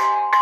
you